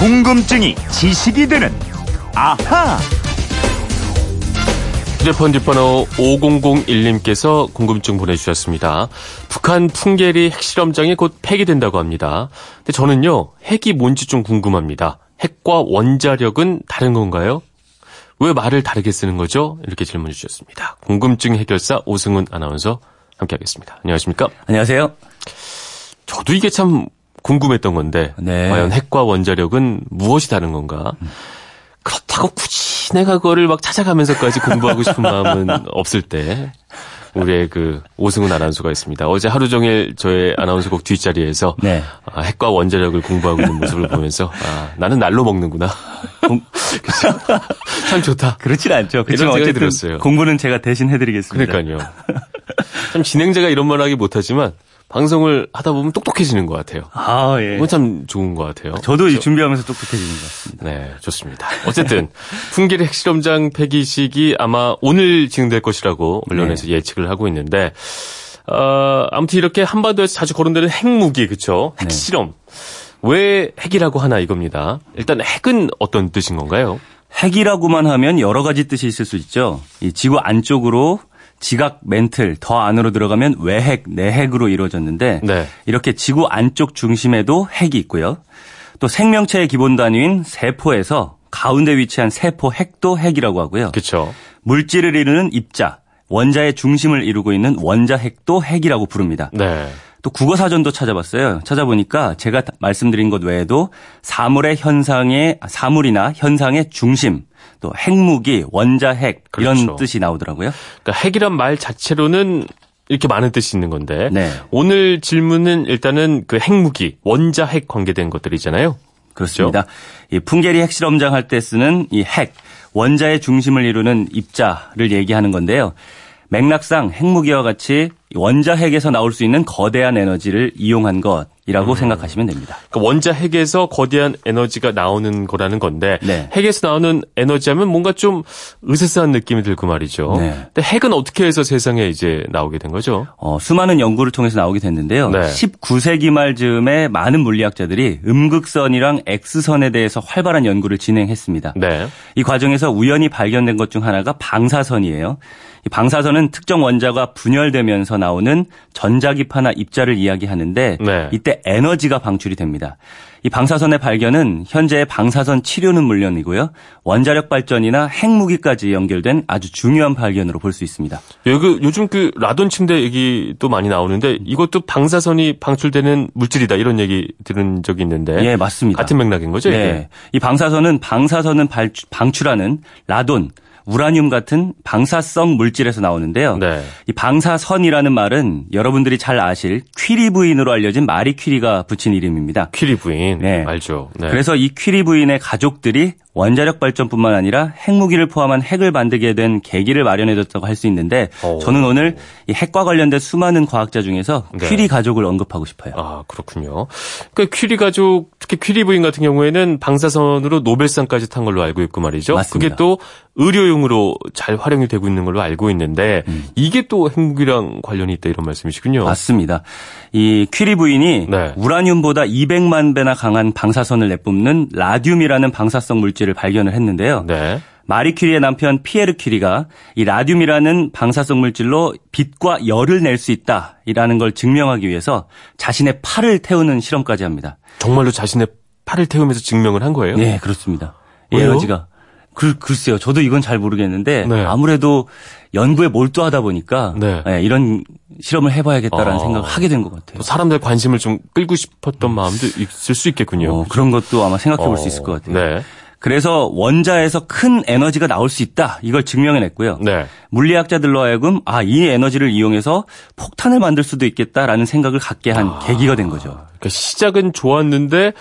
궁금증이 지식이 되는 아하. 휴대폰 뒷번호 5001님께서 궁금증 보내주셨습니다. 북한 풍계리 핵실험장이 곧 폐기된다고 합니다. 근데 저는요, 핵이 뭔지 좀 궁금합니다. 핵과 원자력은 다른 건가요? 왜 말을 다르게 쓰는 거죠? 이렇게 질문 주셨습니다. 궁금증 해결사 오승훈 아나운서 함께하겠습니다. 안녕하십니까? 안녕하세요. 저도 이게 참 궁금했던 건데 네. 과연 핵과 원자력은 무엇이 다른 건가? 그렇다고 굳이 내가 그거를 막 찾아가면서까지 공부하고 싶은 마음은 없을 때 우리의 그 오승훈 아나운서가 있습니다. 어제 하루 종일 저의 아나운서곡 뒷자리에서 네. 아, 핵과 원자력을 공부하고 있는 모습을 보면서 아, 나는 날로 먹는구나. 그죠? 참 좋다. 그렇진 않죠. 그렇지만 생각이 어쨌든 들었어요. 공부는 제가 대신 해드리겠습니다. 그러니까요. 참 진행자가 이런 말 하기 못하지만 방송을 하다 보면 똑똑해지는 것 같아요. 아, 예. 그건 참 좋은 것 같아요. 저도 이 준비하면서 똑똑해지는 것 같습니다. 네, 좋습니다. 어쨌든 풍계리 핵실험장 폐기식이 아마 오늘 진행될 것이라고 언론에서 네. 예측을 하고 있는데 어, 아무튼 이렇게 한반도에서 자주 거론되는 핵무기 그쵸? 네. 핵실험 왜 핵이라고 하나 이겁니다. 일단 핵은 어떤 뜻인 건가요? 핵이라고만 하면 여러 가지 뜻이 있을 수 있죠. 이 지구 안쪽으로 지각 멘틀 더 안으로 들어가면 외핵, 내핵으로 이루어졌는데 네. 이렇게 지구 안쪽 중심에도 핵이 있고요. 또 생명체의 기본 단위인 세포에서 가운데 위치한 세포 핵도 핵이라고 하고요. 그쵸? 물질을 이루는 입자, 원자의 중심을 이루고 있는 원자핵도 핵이라고 부릅니다. 네. 또 국어 사전도 찾아봤어요. 찾아보니까 제가 말씀드린 것 외에도 사물의 현상의 사물이나 현상의 중심, 또 핵무기, 원자핵 그렇죠. 이런 뜻이 나오더라고요. 그러니까 핵이란 말 자체로는 이렇게 많은 뜻이 있는 건데 네. 오늘 질문은 일단은 그 핵무기, 원자핵 관계된 것들이잖아요. 그렇습니다. 이 풍계리 핵실험장 할 때 쓰는 이 핵, 원자의 중심을 이루는 입자를 얘기하는 건데요. 맥락상 핵무기와 같이 원자핵에서 나올 수 있는 거대한 에너지를 이용한 것 이라고 생각하시면 됩니다. 그러니까 원자 핵에서 거대한 에너지가 나오는 거라는 건데 네. 핵에서 나오는 에너지하면 뭔가 좀 으스스한 느낌이 들고 말이죠. 네. 근데 핵은 어떻게 해서 세상에 이제 나오게 된 거죠? 어, 수많은 연구를 통해서 나오게 됐는데요. 네. 19세기 말 즈음에 많은 물리학자들이 음극선이랑 X선에 대해서 활발한 연구를 진행했습니다. 네. 이 과정에서 우연히 발견된 것 중 하나가 방사선이에요. 이 방사선은 특정 원자가 분열되면서 나오는 전자기파나 입자를 이야기하는데 네. 이때 에너지가 방출이 됩니다. 이 방사선의 발견은 현재의 방사선 치료는 물론이고요. 원자력 발전이나 핵무기까지 연결된 아주 중요한 발견으로 볼 수 있습니다. 여기 요즘 그 라돈 침대 얘기도 많이 나오는데 이것도 방사선이 방출되는 물질이다 이런 얘기 들은 적이 있는데 예, 맞습니다. 같은 맥락인 거죠? 네. 이 방사선은 방사선은 발- 방출하는 라돈, 우라늄 같은 방사성 물질에서 나오는데요. 네. 이 방사선이라는 말은 여러분들이 잘 아실 퀴리 부인으로 알려진 마리 퀴리가 붙인 이름입니다. 퀴리 부인 네. 알죠? 네. 그래서 이 퀴리 부인의 가족들이 원자력 발전뿐만 아니라 핵무기를 포함한 핵을 만들게 된 계기를 마련해줬다고 할 수 있는데 오. 저는 오늘 이 핵과 관련된 수많은 과학자 중에서 네. 퀴리 가족을 언급하고 싶어요. 아, 그렇군요. 그러니까 퀴리 가족, 특히 퀴리 부인 같은 경우에는 방사선으로 노벨상까지 탄 걸로 알고 있고 말이죠. 맞습니다. 그게 또 의료용으로 잘 활용이 되고 있는 걸로 알고 있는데 음. 이게 또 핵무기랑 관련이 있다 이런 말씀이시군요. 맞습니다. 이 퀴리 부인이 네. 우라늄보다 200만 배나 강한 방사선을 내뿜는 라듐이라는 방사성 물질을 발견을 했는데요. 네. 마리 퀴리의 남편 피에르 퀴리가 이 라듐이라는 방사성 물질로 빛과 열을 낼 수 있다라는 걸 증명하기 위해서 자신의 팔을 태우는 실험까지 합니다. 정말로 자신의 팔을 태우면서 증명을 한 거예요? 네, 그렇습니다. 왜요? 에너지가 글, 글쎄요. 저도 이건 잘 모르겠는데 네. 아무래도 연구에 몰두하다 보니까 네. 예, 이런 실험을 해봐야겠다라는 아. 생각을 하게 된 것 같아요. 또 사람들 관심을 좀 끌고 싶었던 마음도 있을 수 있겠군요. 어, 그런 것도 아마 생각해 볼수 어, 있을 것 같아요. 네. 그래서 원자에서 큰 에너지가 나올 수 있다. 이걸 증명해냈고요. 네. 물리학자들로 하여금 아, 이 에너지를 이용해서 폭탄을 만들 수도 있겠다라는 생각을 갖게 한 계기가 된 거죠. 그러니까 시작은 좋았는데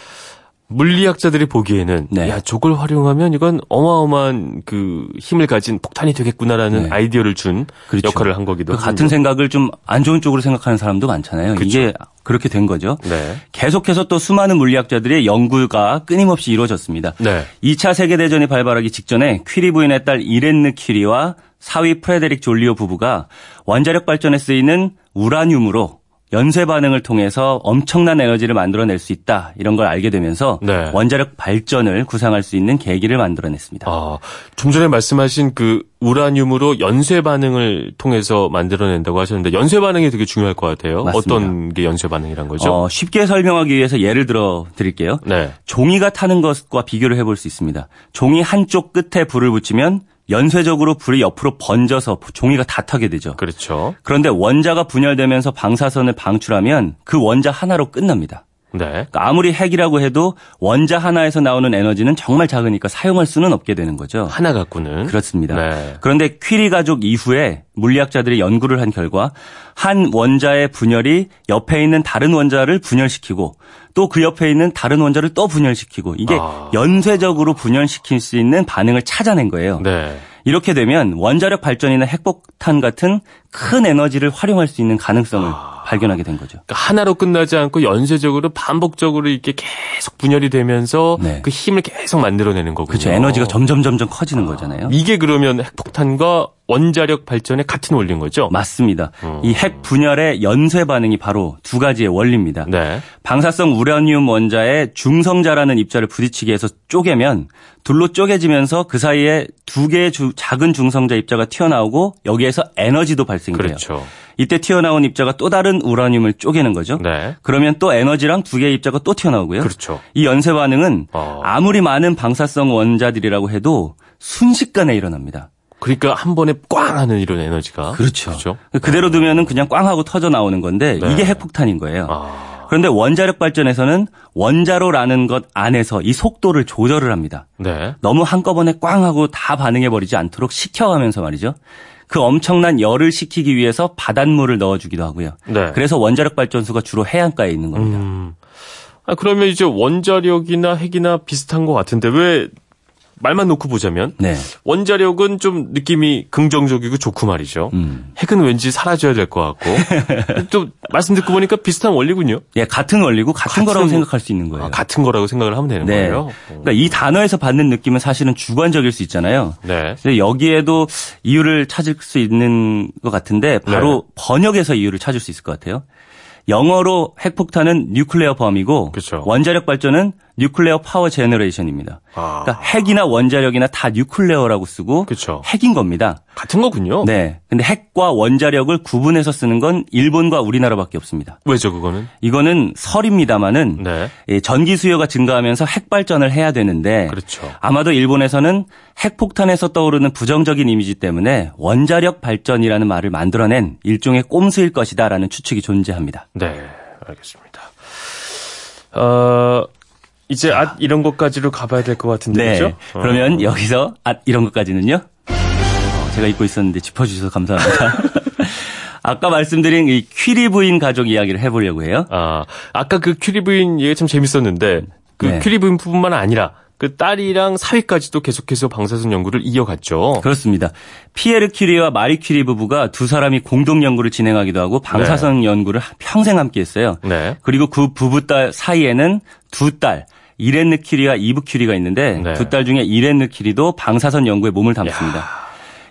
물리학자들이 보기에는 네. 야 저걸 활용하면 이건 어마어마한 그 힘을 가진 폭탄이 되겠구나라는 네. 아이디어를 준 그렇죠. 역할을 한 거기도 그 하고 같은 생각을 좀 안 좋은 쪽으로 생각하는 사람도 많잖아요. 이게 그렇게 된 거죠. 네. 계속해서 또 수많은 물리학자들의 연구가 끊임없이 이루어졌습니다. 네. 2차 세계대전이 발발하기 직전에 퀴리 부인의 딸 이렌느 퀴리와 사위 프레데릭 졸리오 부부가 원자력 발전에 쓰이는 우라늄으로 연쇄 반응을 통해서 엄청난 에너지를 만들어낼 수 있다. 이런 걸 알게 되면서 네. 원자력 발전을 구상할 수 있는 계기를 만들어냈습니다. 아, 좀 전에 말씀하신 그 우라늄으로 연쇄 반응을 통해서 만들어낸다고 하셨는데 연쇄 반응이 되게 중요할 것 같아요. 맞습니다. 어떤 게 연쇄 반응이란 거죠? 어, 쉽게 설명하기 위해서 예를 들어 드릴게요. 네. 종이가 타는 것과 비교를 해볼 수 있습니다. 종이 한쪽 끝에 불을 붙이면 연쇄적으로 불이 옆으로 번져서 종이가 다 타게 되죠. 그렇죠. 그런데 원자가 분열되면서 방사선을 방출하면 그 원자 하나로 끝납니다. 네. 그러니까 아무리 핵이라고 해도 원자 하나에서 나오는 에너지는 정말 작으니까 사용할 수는 없게 되는 거죠. 하나 갖고는 그렇습니다. 네. 그런데 퀴리 가족 이후에 물리학자들이 연구를 한 결과 한 원자의 분열이 옆에 있는 다른 원자를 분열시키고 또 그 옆에 있는 다른 원자를 또 분열시키고 이게 아. 연쇄적으로 분열시킬 수 있는 반응을 찾아낸 거예요. 네. 이렇게 되면 원자력 발전이나 핵폭탄 같은 큰 에너지를 활용할 수 있는 가능성을 발견하게 된 거죠. 그러니까 하나로 끝나지 않고 연쇄적으로 반복적으로 이렇게 계속 분열이 되면서 네. 그 힘을 계속 만들어내는 거군요. 그렇죠. 에너지가 점점 점점 커지는 거잖아요. 이게 그러면 핵폭탄과 원자력 발전의 같은 원리인 거죠? 맞습니다. 이핵 분열의 연쇄 반응이 바로 두 가지의 원리입니다. 네. 방사성 우라늄 원자의 중성자라는 입자를 부딪히게 해서 쪼개면 둘로 쪼개지면서 그 사이에 두 개의 주- 작은 중성자 입자가 튀어나오고 여기에서 에너지도 발생이 돼요. 그렇죠. 이때 튀어나온 입자가 또 다른 우라늄을 쪼개는 거죠. 네. 그러면 또 에너지랑 두 개의 입자가 또 튀어나오고요. 그렇죠. 이 연쇄 반응은 어. 아무리 많은 방사성 원자들이라고 해도 순식간에 일어납니다. 그러니까 한 번에 꽝 하는 이런 에너지가 그렇죠. 그렇죠. 그대로 두면은 그냥 꽝 하고 터져 나오는 건데 네. 이게 핵폭탄인 거예요. 아. 그런데 원자력 발전에서는 원자로라는 것 안에서 이 속도를 조절을 합니다. 네. 너무 한꺼번에 꽝 하고 다 반응해 버리지 않도록 식혀가면서 말이죠. 그 엄청난 열을 식히기 위해서 바닷물을 넣어주기도 하고요. 네. 그래서 원자력 발전소가 주로 해안가에 있는 겁니다. 음. 아, 그러면 이제 원자력이나 핵이나 비슷한 것 같은데 왜 말만 놓고 보자면 네. 원자력은 좀 느낌이 긍정적이고 좋고 말이죠. 음. 핵은 왠지 사라져야 될 것 같고 또 말씀 듣고 보니까 비슷한 원리군요. 예, 같은 원리고 같은, 같은- 거라고 생각할 수 있는 거예요. 아, 같은 거라고 생각을 하면 되는 네. 거예요. 그러니까 이 단어에서 받는 느낌은 사실은 주관적일 수 있잖아요. 네. 근데 여기에도 이유를 찾을 수 있는 것 같은데 바로 네. 번역에서 이유를 찾을 수 있을 것 같아요. 영어로 핵폭탄은 nuclear bomb이고 그쵸. 원자력 발전은 nuclear power generation입니다. 아. 그러니까 핵이나 원자력이나 다 nuclear라고 쓰고 그쵸. 핵인 겁니다. 같은 거군요. 네. 근데 핵과 원자력을 구분해서 쓰는 건 일본과 우리나라밖에 없습니다. 왜죠 그거는? 이거는 설입니다마는 네. 예, 전기 수요가 증가하면서 핵 발전을 해야 되는데 그렇죠. 아마도 일본에서는 핵폭탄에서 떠오르는 부정적인 이미지 때문에 원자력 발전이라는 말을 만들어낸 일종의 꼼수일 것이다라는 추측이 존재합니다. 네, 알겠습니다. 어, 이제 앗 이런 것까지로 가봐야 될 것 같은데 네. 그죠? 그러면 어. 여기서 아 이런 것까지는요. 어, 제가 잊고 있었는데 짚어주셔서 감사합니다. 아까 말씀드린 이 퀴리 부인 가족 이야기를 해보려고 해요. 아, 아까 그 큐리 부인 얘기 참 재밌었는데 그 네. 퀴리 부인뿐만 아니라 그 딸이랑 사위까지도 계속해서 방사선 연구를 이어갔죠. 그렇습니다. 피에르 퀴리와 마리 퀴리 부부가 두 사람이 공동 연구를 진행하기도 하고 방사선 연구를 평생 함께 했어요. 네. 그리고 그 부부 딸 사이에는 두 딸, 이렌느 퀴리와 이브 퀴리가 있는데 네. 두딸 중에 이렌느 퀴리도 방사선 연구에 몸을 담습니다.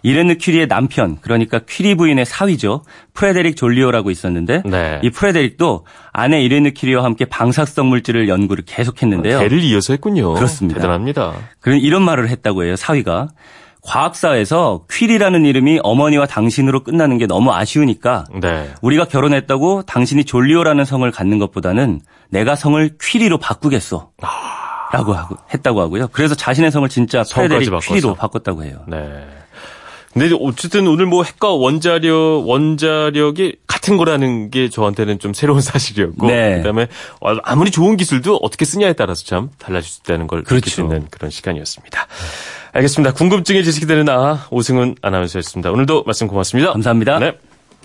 이렌느 퀴리의 남편, 그러니까 퀴리 부인의 사위죠. 프레데릭 졸리오라고 있었는데 네. 이 프레데릭도 아내 이렌느 퀴리와 함께 방사성 물질을 연구를 계속했는데요. 대를 이어서 했군요. 그렇습니다. 대단합니다. 그런 이런 말을 했다고 해요. 사위가. 과학사에서 퀴리라는 이름이 어머니와 당신으로 끝나는 게 너무 아쉬우니까 네. 우리가 결혼했다고 당신이 졸리오라는 성을 갖는 것보다는 내가 성을 퀴리로 바꾸겠어. 라고 하고 했다고 하고요. 그래서 자신의 성을 진짜 프레데릭. 퀴리로 바꿨다고 해요. 네. 근데 어쨌든 오늘 뭐 핵과 원자력 원자력이 같은 거라는 게 저한테는 좀 새로운 사실이었고 네. 그다음에 아무리 좋은 기술도 어떻게 쓰냐에 따라서 참 달라질 수 있다는 걸 느낄 수 그렇죠. 있는 그런 시간이었습니다. 알겠습니다. 궁금증이 지식이 되는 아 오승훈 아나운서였습니다. 오늘도 말씀 고맙습니다. 감사합니다. 네.